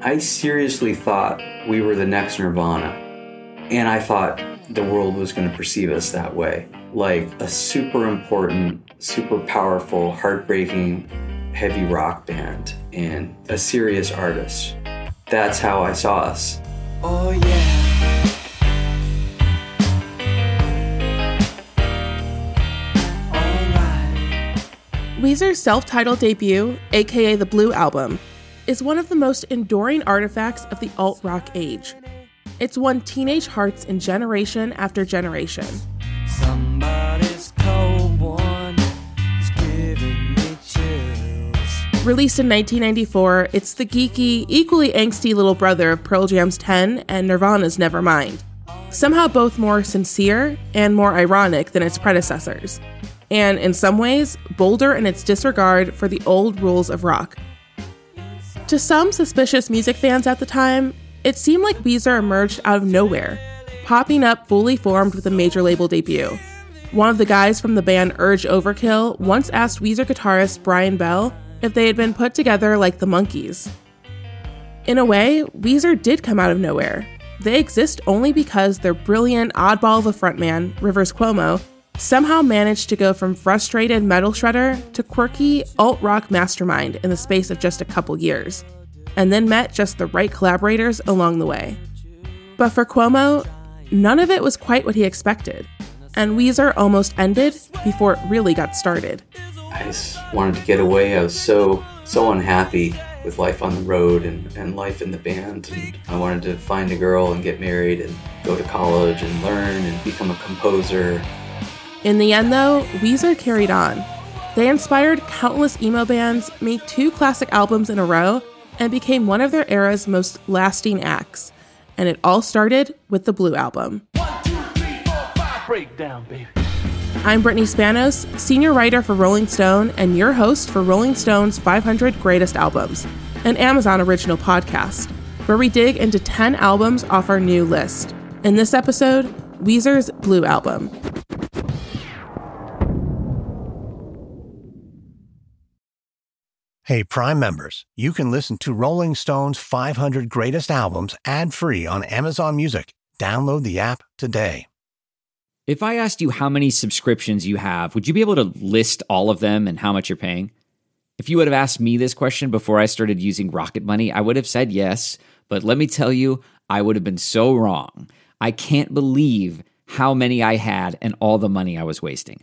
I seriously thought we were the next Nirvana. And I thought the world was going to perceive us that way. Like a super important, super powerful, heartbreaking, heavy rock band and a serious artist. That's how I saw us. Oh, yeah. Weezer's self titled debut, aka the Blue Album, is one of the most enduring artifacts of the alt rock age. It's won teenage hearts in generation after generation. Released in 1994, it's the geeky, equally angsty little brother of Pearl Jam's 10 and Nirvana's Nevermind. Somehow both more sincere and more ironic than its predecessors and in some ways, bolder in its disregard for the old rules of rock. To some suspicious music fans at the time, it seemed like Weezer emerged out of nowhere, popping up fully formed with a major label debut. One of the guys from the band Urge Overkill once asked Weezer guitarist Brian Bell if they had been put together like the Monkees. In a way, Weezer did come out of nowhere. They exist only because their brilliant oddball of a frontman, Rivers Cuomo, somehow managed to go from frustrated metal shredder to quirky alt rock mastermind in the space of just a couple years, and then met just the right collaborators along the way. But for Cuomo, none of it was quite what he expected, and Weezer almost ended before it really got started. I just wanted to get away. I was so, so unhappy with life on the road and, and life in the band. And I wanted to find a girl and get married and go to college and learn and become a composer in the end, though, Weezer carried on. They inspired countless emo bands, made two classic albums in a row, and became one of their era's most lasting acts. And it all started with the Blue Album. One, two, three, four, five, breakdown, baby. I'm Brittany Spanos, senior writer for Rolling Stone and your host for Rolling Stone's 500 Greatest Albums, an Amazon original podcast, where we dig into 10 albums off our new list. In this episode, Weezer's Blue Album. Hey, Prime members, you can listen to Rolling Stone's 500 Greatest Albums ad free on Amazon Music. Download the app today. If I asked you how many subscriptions you have, would you be able to list all of them and how much you're paying? If you would have asked me this question before I started using Rocket Money, I would have said yes. But let me tell you, I would have been so wrong. I can't believe how many I had and all the money I was wasting.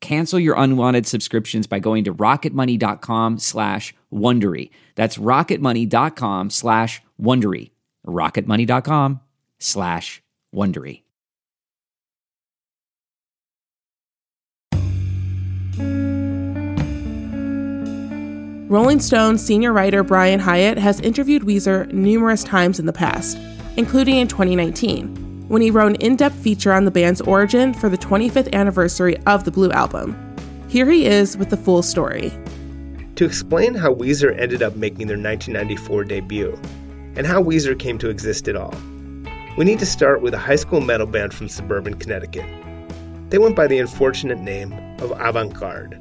Cancel your unwanted subscriptions by going to rocketmoney.com slash Wondery. That's rocketmoney.com slash Wondery. rocketmoney.com slash Wondery. Rolling Stone senior writer Brian Hiatt has interviewed Weezer numerous times in the past, including in 2019 when he wrote an in depth feature on the band's origin for the 25th anniversary of the Blue Album. Here he is with the full story. To explain how Weezer ended up making their 1994 debut, and how Weezer came to exist at all, we need to start with a high school metal band from suburban Connecticut. They went by the unfortunate name of Avant Garde.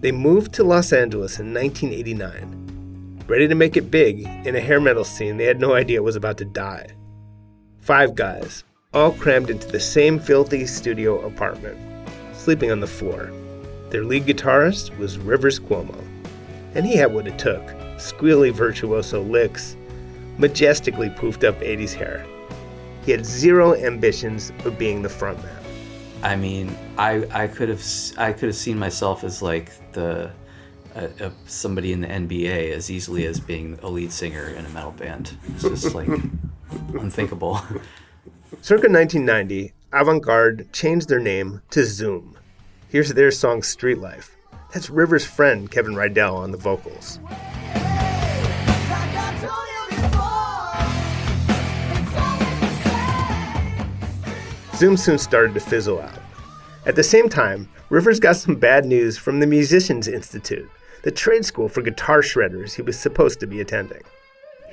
They moved to Los Angeles in 1989, ready to make it big in a hair metal scene they had no idea was about to die. Five guys, all crammed into the same filthy studio apartment, sleeping on the floor. Their lead guitarist was Rivers Cuomo, and he had what it took squealy virtuoso licks, majestically poofed up 80s hair. He had zero ambitions of being the frontman. I mean, I I could have I could have seen myself as like the uh, uh, somebody in the NBA as easily as being a lead singer in a metal band. It's just like unthinkable. Circa 1990, Avant Garde changed their name to Zoom. Here's their song Street Life. That's Rivers' friend Kevin Ridel on the vocals. Zoom soon started to fizzle out. At the same time, Rivers got some bad news from the Musicians Institute, the trade school for guitar shredders he was supposed to be attending.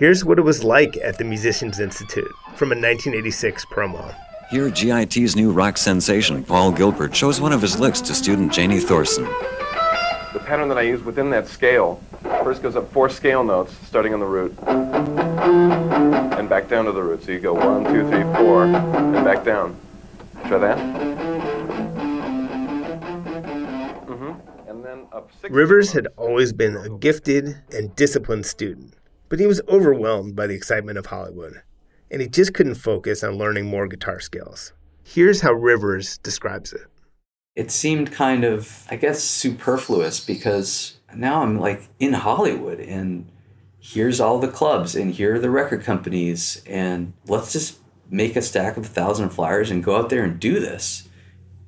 Here's what it was like at the Musicians Institute from a 1986 promo. Here, GIT's new rock sensation, Paul Gilbert, shows one of his licks to student Janie Thorson. The pattern that I use within that scale first goes up four scale notes, starting on the root, and back down to the root. So you go one, two, three, four, and back down. Try that. Mm-hmm. And then up six. Rivers had always been a gifted and disciplined student, but he was overwhelmed by the excitement of Hollywood, and he just couldn't focus on learning more guitar skills. Here's how Rivers describes it. It seemed kind of, I guess, superfluous because now I'm like in Hollywood and here's all the clubs and here are the record companies and let's just make a stack of a thousand flyers and go out there and do this.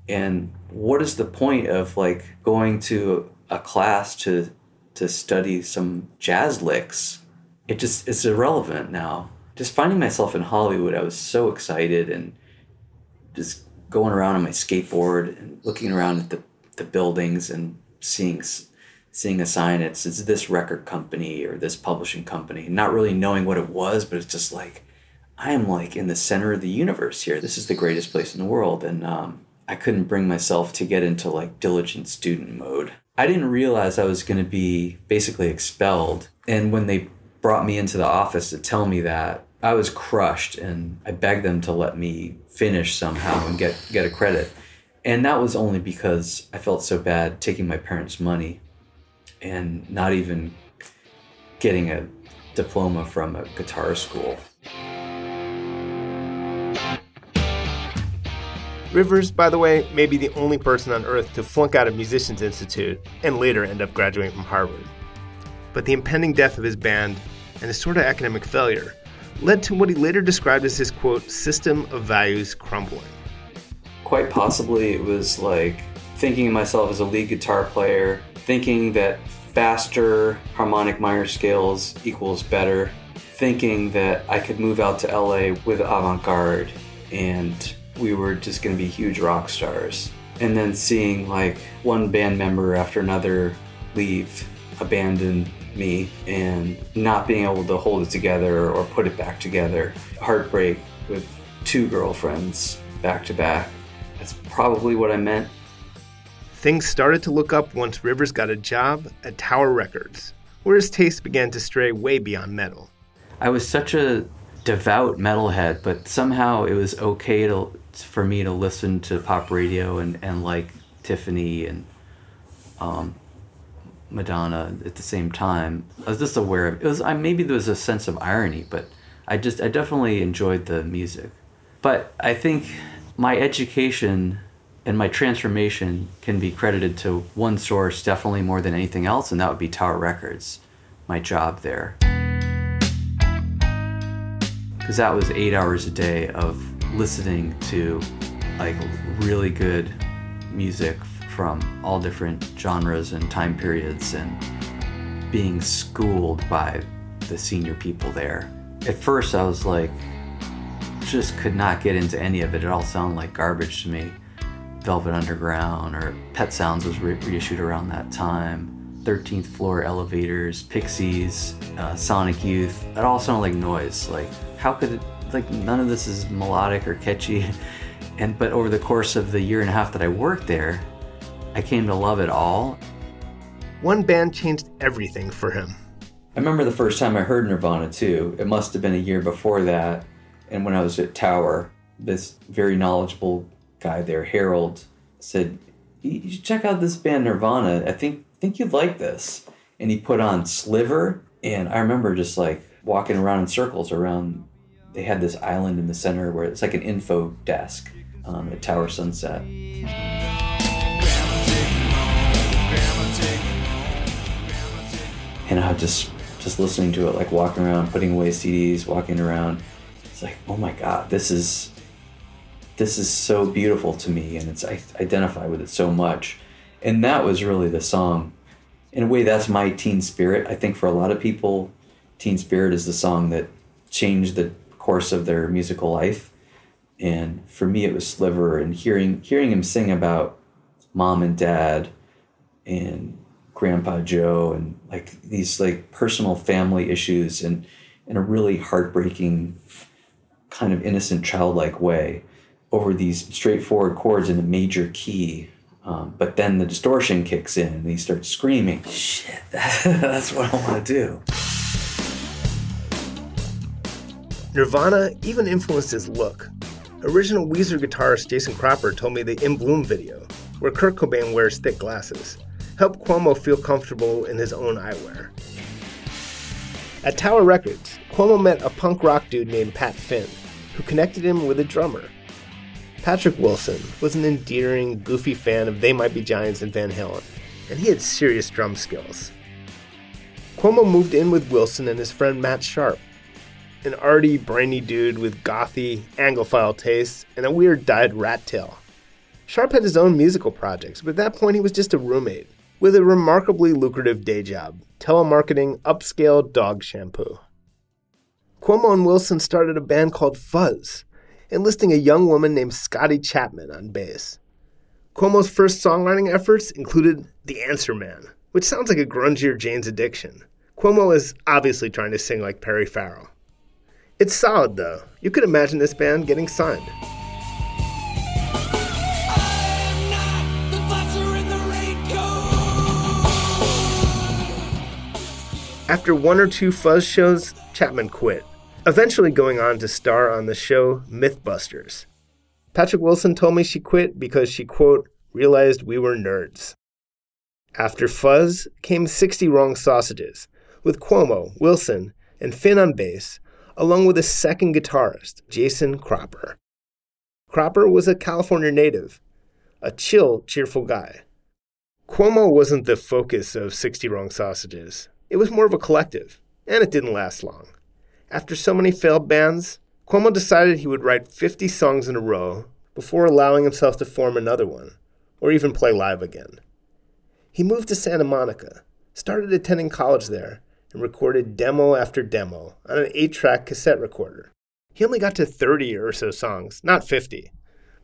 And what is the point of like going to a class to to study some jazz licks? It just it's irrelevant now. Just finding myself in Hollywood, I was so excited and just going around on my skateboard and looking around at the, the buildings and seeing seeing a sign it's it's this record company or this publishing company not really knowing what it was but it's just like i am like in the center of the universe here. This is the greatest place in the world. And um, i couldn't bring myself to get into like diligent student mode. I didn't realize i was going to be basically expelled. And when they brought me into the office to tell me that i was crushed and i begged them to let me finish somehow and get get a credit and that was only because i felt so bad taking my parents money and not even getting a diploma from a guitar school. Rivers, by the way, may be the only person on earth to flunk out of Musicians Institute and later end up graduating from Harvard. But the impending death of his band and his sort of academic failure led to what he later described as his quote, system of values crumbling. Quite possibly, it was like thinking of myself as a lead guitar player thinking that faster harmonic minor scales equals better, thinking that I could move out to LA with avant garde and we were just going to be huge rock stars. And then seeing like one band member after another leave, abandon me, and not being able to hold it together or put it back together. Heartbreak with two girlfriends back to back. That's probably what I meant Things started to look up once Rivers got a job at Tower Records, where his taste began to stray way beyond metal. I was such a devout metalhead, but somehow it was okay to for me to listen to pop radio and, and like Tiffany and um, Madonna at the same time. I was just aware of it was I maybe there was a sense of irony, but I just I definitely enjoyed the music. But I think my education and my transformation can be credited to one source definitely more than anything else, and that would be Tower Records, my job there. Because that was eight hours a day of listening to like really good music from all different genres and time periods and being schooled by the senior people there. At first, I was like, just could not get into any of it. It all sounded like garbage to me. Velvet Underground or Pet Sounds was re- reissued around that time. 13th Floor Elevators, Pixies, uh, Sonic Youth. It all sounded like noise. Like, how could it, like, none of this is melodic or catchy. And, but over the course of the year and a half that I worked there, I came to love it all. One band changed everything for him. I remember the first time I heard Nirvana too. It must have been a year before that. And when I was at Tower, this very knowledgeable guy there, Harold, said, "You should check out this band Nirvana. I think think you'd like this." And he put on Sliver, and I remember just like walking around in circles around. They had this island in the center where it's like an info desk um, at Tower Sunset. And I just just listening to it, like walking around, putting away CDs, walking around. It's like, oh my god, this is this is so beautiful to me and it's I identify with it so much. And that was really the song. In a way that's my teen spirit. I think for a lot of people Teen Spirit is the song that changed the course of their musical life. And for me it was Sliver and hearing hearing him sing about mom and dad and grandpa Joe and like these like personal family issues and in a really heartbreaking kind of innocent childlike way over these straightforward chords in a major key um, but then the distortion kicks in and he starts screaming. Shit that's what i want to do. Nirvana even influenced his look. Original Weezer guitarist Jason Cropper told me the In Bloom video, where Kurt Cobain wears thick glasses, helped Cuomo feel comfortable in his own eyewear. At Tower Records, Cuomo met a punk rock dude named Pat Finn, who connected him with a drummer. Patrick Wilson was an endearing, goofy fan of They Might Be Giants and Van Halen, and he had serious drum skills. Cuomo moved in with Wilson and his friend Matt Sharp, an arty, brainy dude with gothy, Anglophile tastes and a weird dyed rat tail. Sharp had his own musical projects, but at that point he was just a roommate with a remarkably lucrative day job telemarketing upscale dog shampoo. Cuomo and Wilson started a band called Fuzz, enlisting a young woman named Scottie Chapman on bass. Cuomo's first songwriting efforts included The Answer Man, which sounds like a grungier Jane's Addiction. Cuomo is obviously trying to sing like Perry Farrell. It's solid though. You could imagine this band getting signed. After one or two Fuzz shows, Chapman quit, eventually going on to star on the show Mythbusters. Patrick Wilson told me she quit because she, quote, realized we were nerds. After Fuzz came 60 Wrong Sausages, with Cuomo, Wilson, and Finn on bass, along with a second guitarist, Jason Cropper. Cropper was a California native, a chill, cheerful guy. Cuomo wasn't the focus of 60 Wrong Sausages. It was more of a collective, and it didn't last long. After so many failed bands, Cuomo decided he would write 50 songs in a row before allowing himself to form another one, or even play live again. He moved to Santa Monica, started attending college there, and recorded demo after demo on an 8 track cassette recorder. He only got to 30 or so songs, not 50,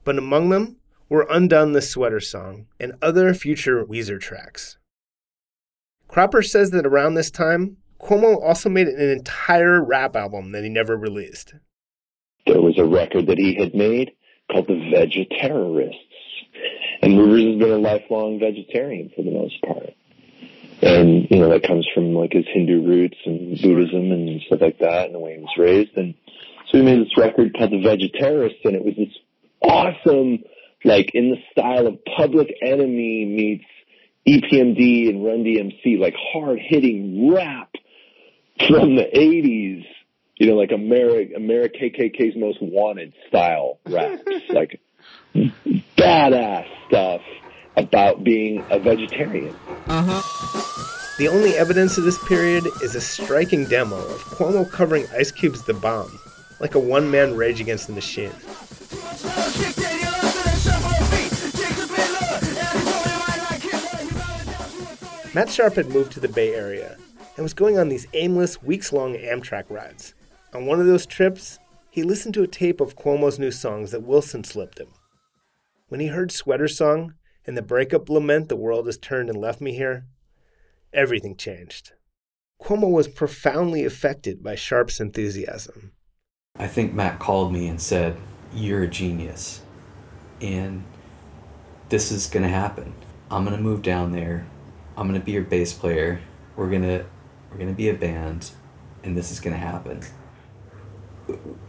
but among them were Undone the Sweater Song and other future Weezer tracks. Cropper says that around this time, Cuomo also made an entire rap album that he never released. There was a record that he had made called The Vegeterrorists. And Rivers has been a lifelong vegetarian for the most part and you know that comes from like his Hindu roots and Buddhism and stuff like that, and the way he was raised. And so he made this record called The Vegeterrorists, and it was this awesome, like in the style of Public Enemy meets EPMD and Run DMC, like hard hitting rap from the '80s. You know, like America, America KKK's Most Wanted style raps, like badass stuff about being a vegetarian. Uh-huh. The only evidence of this period is a striking demo of Cuomo covering Ice Cube's The Bomb, like a one man rage against the machine. Matt Sharp had moved to the Bay Area and was going on these aimless, weeks long Amtrak rides. On one of those trips, he listened to a tape of Cuomo's new songs that Wilson slipped him. When he heard Sweater Song, and the breakup lament, the world has turned and left me here, everything changed. Cuomo was profoundly affected by Sharp's enthusiasm. I think Matt called me and said, You're a genius. And this is going to happen. I'm going to move down there. I'm to be your bass player. We're to we're to be a band and this is to happen.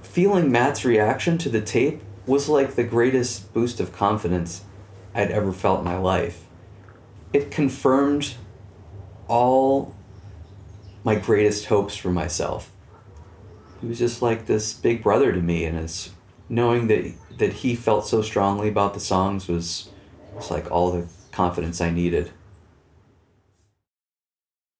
Feeling Matt's reaction to the tape was like the greatest boost of confidence I'd ever felt in my life. It confirmed all my greatest hopes for myself. He was just like this big brother to me, and it's knowing that that he felt so strongly about the songs was was like all the confidence I needed.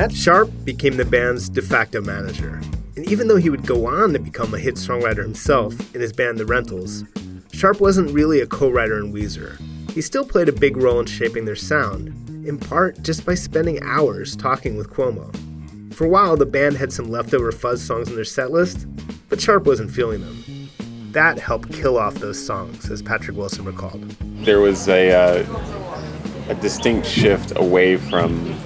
Matt Sharp became the band's de facto manager. And even though he would go on to become a hit songwriter himself in his band The Rentals, Sharp wasn't really a co writer in Weezer. He still played a big role in shaping their sound, in part just by spending hours talking with Cuomo. For a while, the band had some leftover fuzz songs in their set list, but Sharp wasn't feeling them. That helped kill off those songs, as Patrick Wilson recalled. There was a, uh, a distinct shift away from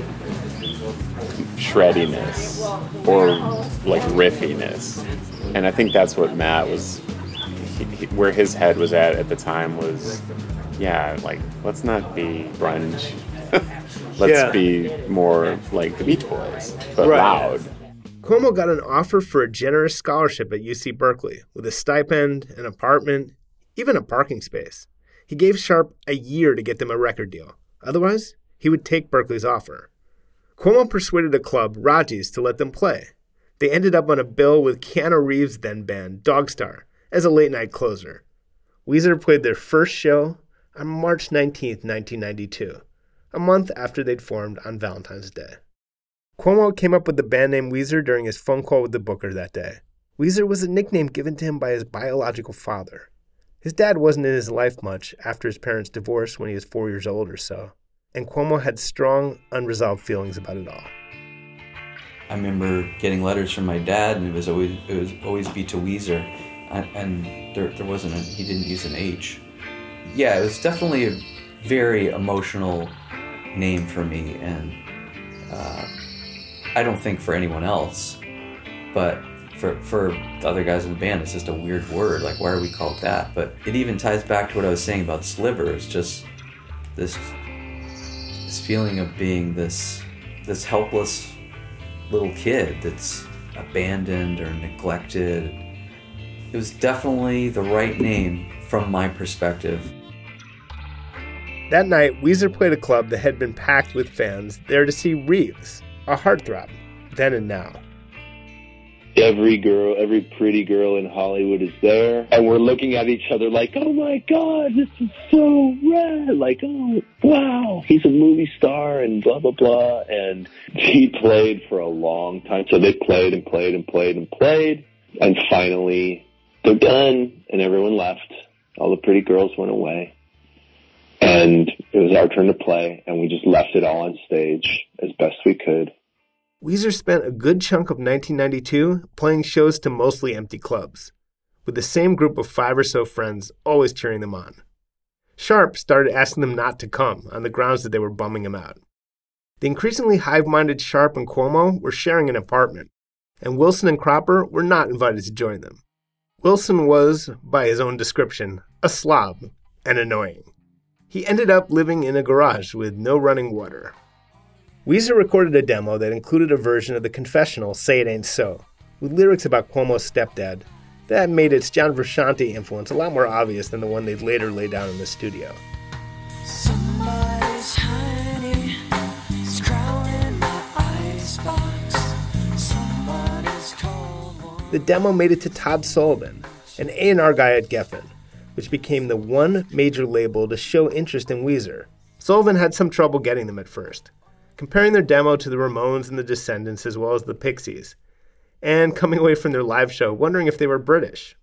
shreddiness or like riffiness. And I think that's what Matt was, he, he, where his head was at at the time was, yeah, like, let's not be grunge. let's Yeah. be more like the Beach Boys, but Right. loud. Cuomo got an offer for a generous scholarship at UC Berkeley with a stipend, an apartment, even a parking space. He gave Sharp a year to get them a record deal. Otherwise, he would take Berkeley's offer. Cuomo persuaded a club, Raji's, to let them play. They ended up on a bill with Keanu Reeves' then band, Dogstar, as a late night closer. Weezer played their first show on March 19, 1992, a month after they'd formed on Valentine's Day. Cuomo came up with the band name Weezer during his phone call with the booker that day. Weezer was a nickname given to him by his biological father. His dad wasn't in his life much after his parents divorced when he was four years old or so, and Cuomo had strong, unresolved feelings about it all. I remember getting letters from my dad, and it was always it was always be to Weezer, and, and there there wasn't a, he didn't use an H. Yeah, it was definitely a very emotional name for me, and uh, I don't think for anyone else, but for for the other guys in the band, it's just a weird word. Like, why are we called that? But it even ties back to what I was saying about Sliver. It's just this this feeling of being this this helpless little kid that's abandoned or neglected. It was definitely the right name from my perspective. That night, Weezer played a club that had been packed with fans there to see Reeves, a heartthrob, then and now. Every girl, every pretty girl in Hollywood is there, and we're looking at each other like, "Oh my God, this is so rad!" Like, "Oh wow, he's a movie star," and blah blah blah. And he played for a long time, so they played and played and played and played, and finally they're done, and everyone left. All the pretty girls went away, and it was our turn to play, and we just left it all on stage as best we could. Weezer spent a good chunk of 1992 playing shows to mostly empty clubs, with the same group of five or so friends always cheering them on. Sharp started asking them not to come on the grounds that they were bumming him out. The increasingly hive minded Sharp and Cuomo were sharing an apartment, and Wilson and Cropper were not invited to join them. Wilson was, by his own description, a slob and annoying. He ended up living in a garage with no running water. Weezer recorded a demo that included a version of the confessional Say It Ain't So, with lyrics about Cuomo's stepdad that made its John Frusciante influence a lot more obvious than the one they'd later lay down in the studio. Somebody's honey is crawling my icebox. Somebody's The demo made it to Todd Sullivan, an A&R guy at Geffen, which became the one major label to show interest in Weezer. Sullivan had some trouble getting them at first, comparing their demo to the Ramones and the Descendents as well as the Pixies, and coming away from their live show wondering if they were British.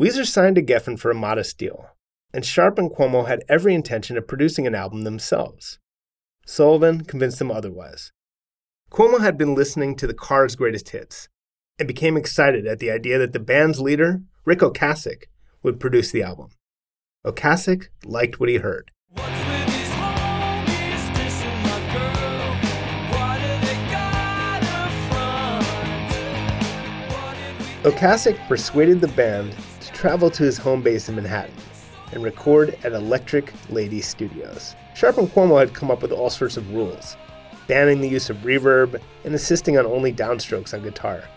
Weezer signed to Geffen for a modest deal, and Sharp and Cuomo had every intention of producing an album themselves. Sullivan convinced them otherwise. Cuomo had been listening to the Cars' greatest hits and became excited at the idea that the band's leader, Ric Ocasek, would produce the album. Ocasek liked what he heard. Ocasek persuaded the band to travel to his home base in Manhattan and record at Electric Lady Studios. Sharp and Cuomo had come up with all sorts of rules, banning the use of reverb and insisting on only downstrokes on guitar.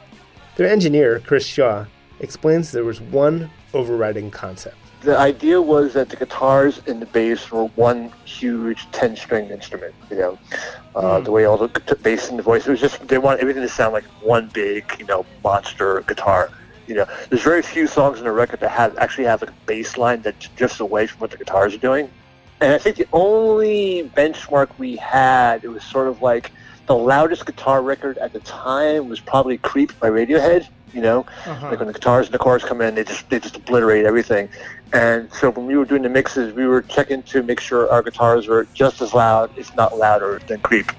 Their engineer, Chris Shaw, explains there was one overriding concept. The idea was that the guitars and the bass were one huge ten-string instrument. You know, uh, the way all the bass and the voice. It was just they want everything to sound like one big, you know, monster guitar. You know, there's very few songs in the record that have actually have like a bass line that drifts away from what the guitars are doing. And I think the only benchmark we had, it was sort of like the loudest guitar record at the time was probably "Creep" by Radiohead. You know, Uh-huh. like when the guitars and the chorus come in, they just they just obliterate everything. And so when we were doing the mixes, we were checking to make sure our guitars were just as loud, if not louder, than Creep.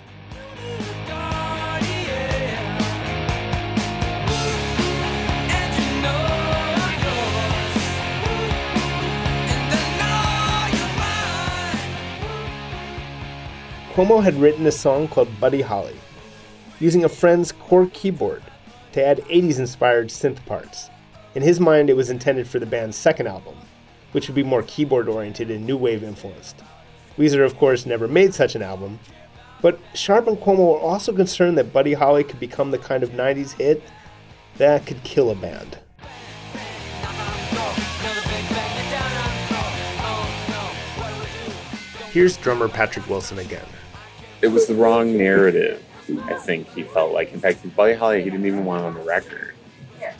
Cuomo had written a song called Buddy Holly, using a friend's Korg keyboard to add 80s inspired synth parts. In his mind, it was intended for the band's second album, which would be more keyboard oriented and new wave influenced. Weezer, of course, never made such an album, but Sharp and Cuomo were also concerned that Buddy Holly could become the kind of 90s hit that could kill a band. Here's drummer Patrick Wilson again. It was the wrong narrative. I think he felt like. In fact, Buddy Holly, he didn't even want on the record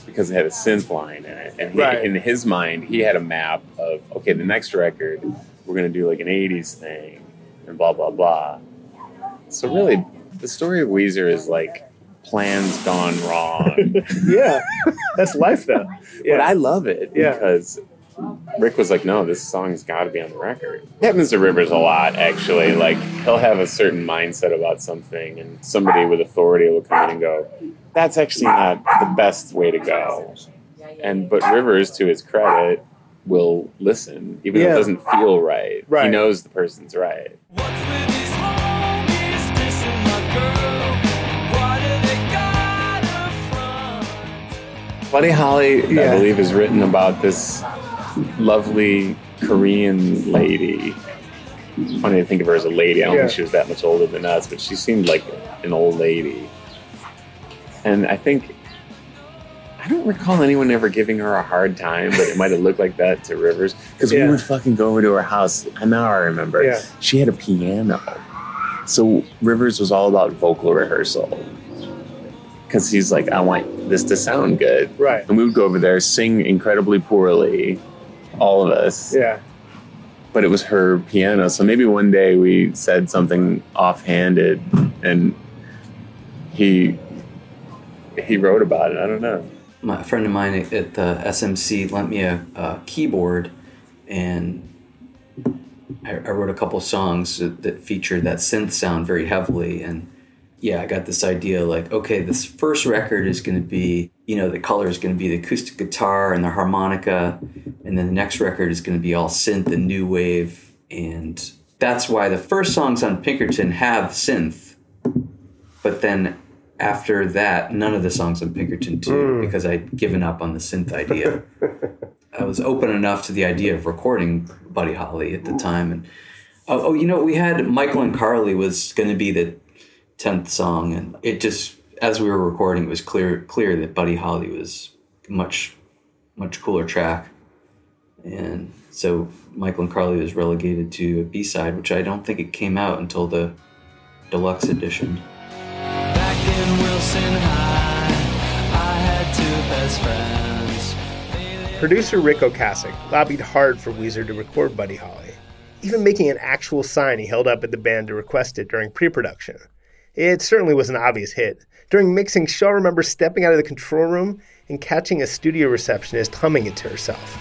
because it had a synth line in it, and he, Right. in his mind, he had a map of okay, the next record we're gonna do like an '80s thing, and blah blah blah. So really, the story of Weezer is like plans gone wrong. yeah, that's life though. But I love it Yeah. because Ric was like, no, this song's got to be on the record. It happens to Rivers a lot, actually. Like, he'll have a certain mindset about something, and somebody with authority will come in and go, that's actually not the best way to go. And, but Rivers, to his credit, will listen, even though it doesn't feel right. He knows the person's right. Buddy Holly, I believe, is written about this lovely Korean lady. Funny to think of her as a lady. I don't Yeah. think she was that much older than us, but she seemed like an old lady. And I think I don't recall anyone ever giving her a hard time, but it might have looked like that to Rivers because Yeah. we would fucking go over to her house. And now I remember. Yeah. She had a piano, so Rivers was all about vocal rehearsal because he's like, I want this to sound good. Right. And we would go over there, sing incredibly poorly, all of us. Yeah. But it was her piano. So maybe one day we said something offhanded and he he wrote about it. I don't know. my a friend of mine at at the SMC lent me a, a keyboard, and I, I wrote a couple songs that, that featured that synth sound very heavily. And yeah, I got this idea like, okay, this first record is going to be, you know, the color is going to be the acoustic guitar and the harmonica, and then the next record is going to be all synth and new wave, and that's why the first songs on Pinkerton have synth, but then after that, none of the songs on Pinkerton do Mm. because I'd given up on the synth idea. I was open enough to the idea of recording Buddy Holly at the time, and oh, oh you know, we had Michael and Carly was going to be the tenth song, and it just as we were recording, it was clear clear that Buddy Holly was much much cooler track, and so Michael and Carly was relegated to a B side, which I don't think it came out until the deluxe edition. Back in Wilson High, I had two best friends. Producer Ric Ocasek lobbied hard for Weezer to record Buddy Holly, even making an actual sign he held up at the band to request it during pre production. It certainly was an obvious hit. During mixing, Shaw remembers stepping out of the control room and catching a studio receptionist humming it to herself.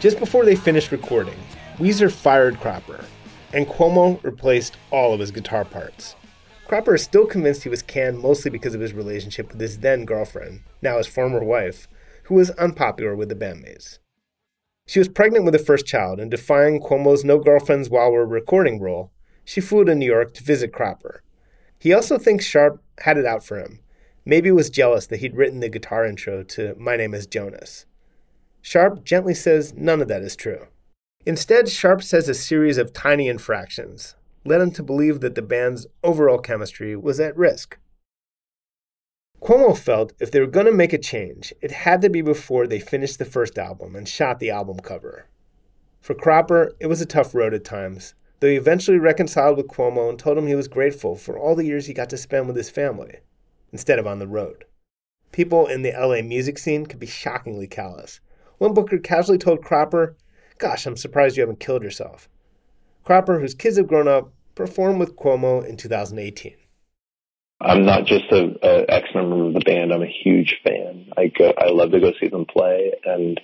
Just before they finished recording, Weezer fired Cropper, and Cuomo replaced all of his guitar parts. Cropper is still convinced he was canned mostly because of his relationship with his then girlfriend, now his former wife, who was unpopular with the bandmates. She was pregnant with the first child, and defying Cuomo's no girlfriends while we're recording rule, she flew to New York to visit Cropper. He also thinks Sharp had it out for him. Maybe was jealous that he'd written the guitar intro to My Name is Jonas. Sharp gently says none of that is true. Instead, Sharp says a series of tiny infractions led him to believe that the band's overall chemistry was at risk. Cuomo felt if they were going to make a change, it had to be before they finished the first album and shot the album cover. For Cropper, it was a tough road at times, though he eventually reconciled with Cuomo and told him he was grateful for all the years he got to spend with his family, instead of on the road. People in the LA music scene could be shockingly callous. One booker casually told Cropper, Gosh, I'm surprised you haven't killed yourself. Cropper, whose kids have grown up, performed with Cuomo in 2018. I'm not just a, a ex member of the band. I'm a huge fan. I go, I love to go see them play, and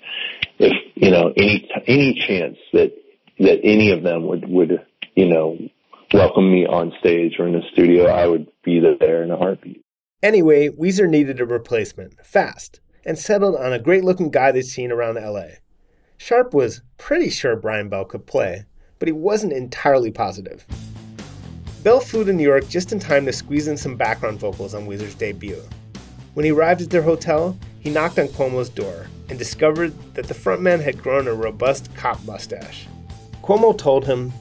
if you know any any chance that that any of them would would you know welcome me on stage or in the studio, I would be there in a heartbeat. Anyway, Weezer needed a replacement fast and settled on a great looking guy they'd seen around LA. Sharp was pretty sure Brian Bell could play, but he wasn't entirely positive. Bell flew to New York just in time to squeeze in some background vocals on Weezer's debut. When he arrived at their hotel, he knocked on Cuomo's door and discovered that the frontman had grown a robust cop mustache. Cuomo told him,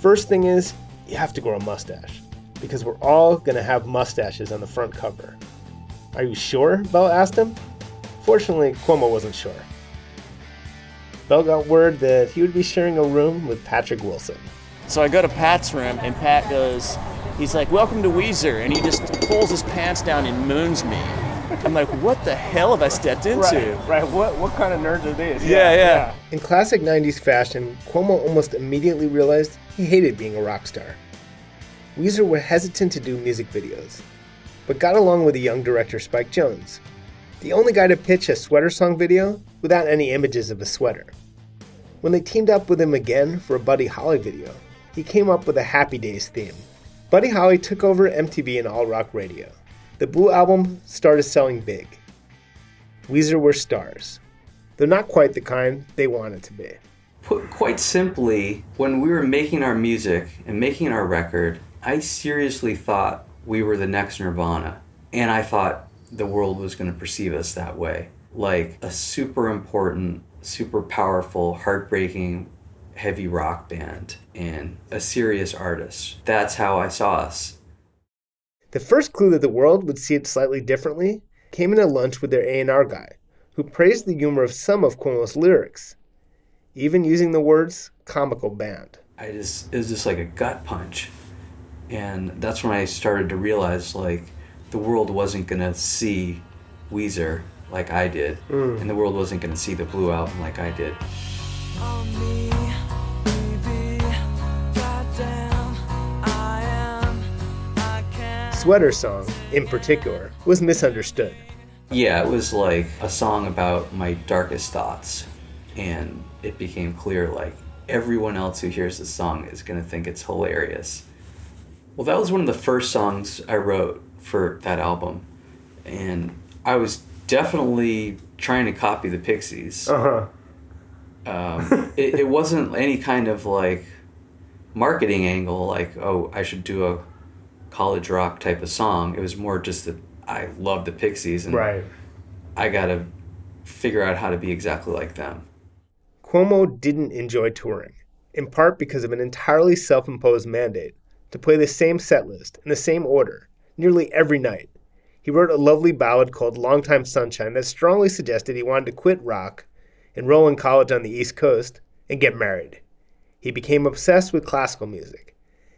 First thing is, you have to grow a mustache, because we're all going to have mustaches on the front cover. Are you sure? Bell asked him. Fortunately, Cuomo wasn't sure. Bell got word that he would be sharing a room with Patrick Wilson. So I go to Pat's room, and Pat goes, he's like, "Welcome to Weezer," and he just pulls his pants down and moons me. I'm like, "What the hell have I stepped into?" Right, right. What what kind of nerds are these? Yeah, yeah. yeah. In classic '90s fashion, Cuomo almost immediately realized he hated being a rock star. Weezer were hesitant to do music videos, but got along with the young director Spike Jonze, the only guy to pitch a sweater song video without any images of a sweater. When they teamed up with him again for a Buddy Holly video, he came up with a Happy Days theme. Buddy Holly took over MTV and All Rock Radio. The Blue album started selling big. Weezer were stars, though not quite the kind they wanted to be. Put quite simply, when we were making our music and making our record, I seriously thought we were the next Nirvana. And I thought the world was going to perceive us that way. Like a super important, super powerful, heartbreaking, heavy rock band and a serious artist. That's how I saw us. The first clue that the world would see it slightly differently came in a lunch with their A&R guy, who praised the humor of some of Cuomo's lyrics, even using the words comical band. I just it was just like a gut punch. And that's when I started to realize like the world wasn't going to see Weezer like I did, Mm. and the world wasn't going to see the Blue album like I did. Sweater Song, in particular, was misunderstood. Yeah, it was like a song about my darkest thoughts. And it became clear like everyone else who hears the song is going to think it's hilarious. Well, that was one of the first songs I wrote for that album. And I was definitely trying to copy the Pixies. Uh-huh. Um, it, it wasn't any kind of like marketing angle, like, oh, I should do a college rock type of song. It was more just that I love the Pixies and Right. I gotta figure out how to be exactly like them. Cuomo didn't enjoy touring, in part because of an entirely self imposed mandate to play the same set list in the same order nearly every night. He wrote a lovely ballad called Longtime Sunshine that strongly suggested he wanted to quit rock, enroll in college on the East Coast, and get married. He became obsessed with classical music,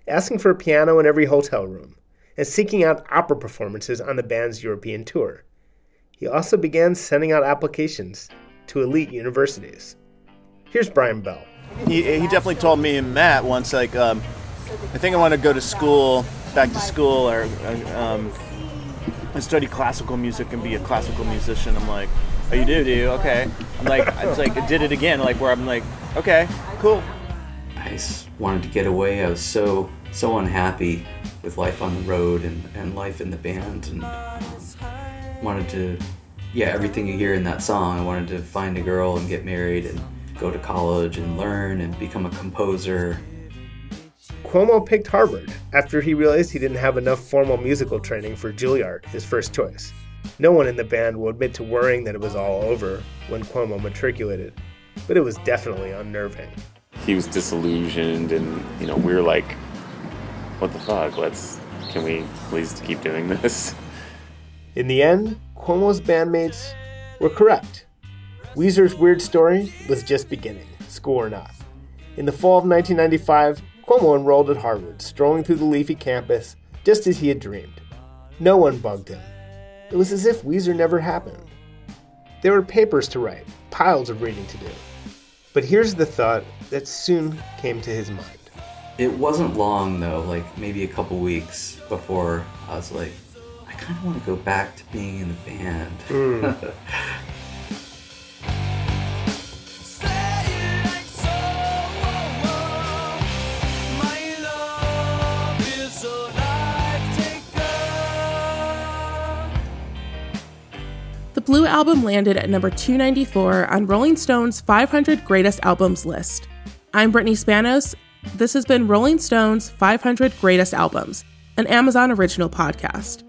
asking for a piano in every hotel room, and seeking out opera performances on the band's European tour. He also began sending out applications to elite universities. Here's Brian Bell. he, he definitely told me and Matt once, like, um, I think I want to go to school, back to school, or uh, um, and study classical music and be a classical musician. I'm like, Oh, you do, do you? Okay. I'm like, I was like, I did it again, like where I'm like, okay, cool. I just wanted to get away. I was so so unhappy with life on the road and, and life in the band, and wanted to, yeah, everything you hear in that song. I wanted to find a girl and get married and go to college and learn and become a composer. Cuomo picked Harvard after he realized he didn't have enough formal musical training for Juilliard, his first choice. No one in the band will admit to worrying that it was all over when Cuomo matriculated, but it was definitely unnerving. He was disillusioned, and you know we were like, "What the fuck? Let's can we please keep doing this?" In the end, Cuomo's bandmates were correct. Weezer's weird story was just beginning, school or not. In the fall of 1995, Cuomo enrolled at Harvard, strolling through the leafy campus just as he had dreamed. No one bugged him. It was as if Weezer never happened. There were papers to write, piles of reading to do. But here's the thought that soon came to his mind. It wasn't long though, like maybe a couple weeks before I was like, I kind of want to go back to being in the band. The hmm. Blue album landed at number 294 on Rolling Stone's 500 Greatest Albums list. I'm Brittany Spanos. This has been Rolling Stone's 500 Greatest Albums, an Amazon original podcast.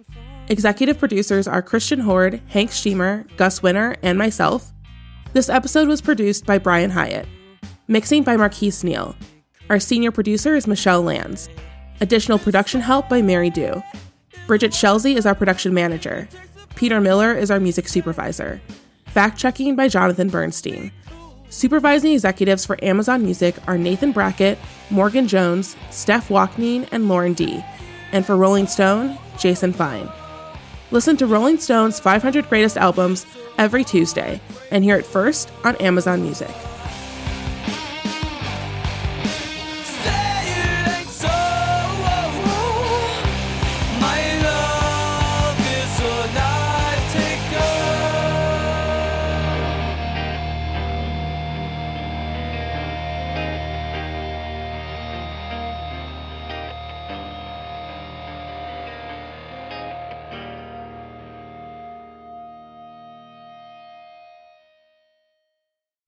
Executive producers are Christian Hoard, Hank Shteamer, Gus Wenner, and myself. This episode was produced by Brian Hiatt. Mixing by Marquise Neal. Our senior producer is Michelle Lands. Additional production help by Mary Dew. Bridget Shelsey is our production manager. Peter Miller is our music supervisor. Fact checking by Jonathan Bernstein. Supervising executives for Amazon Music are Nathan Brackett, Morgan Jones, Steph Walkneen, and Lauren D. And for Rolling Stone, Jason Fine. Listen to Rolling Stone's 500 Greatest Albums every Tuesday and hear it first on Amazon Music.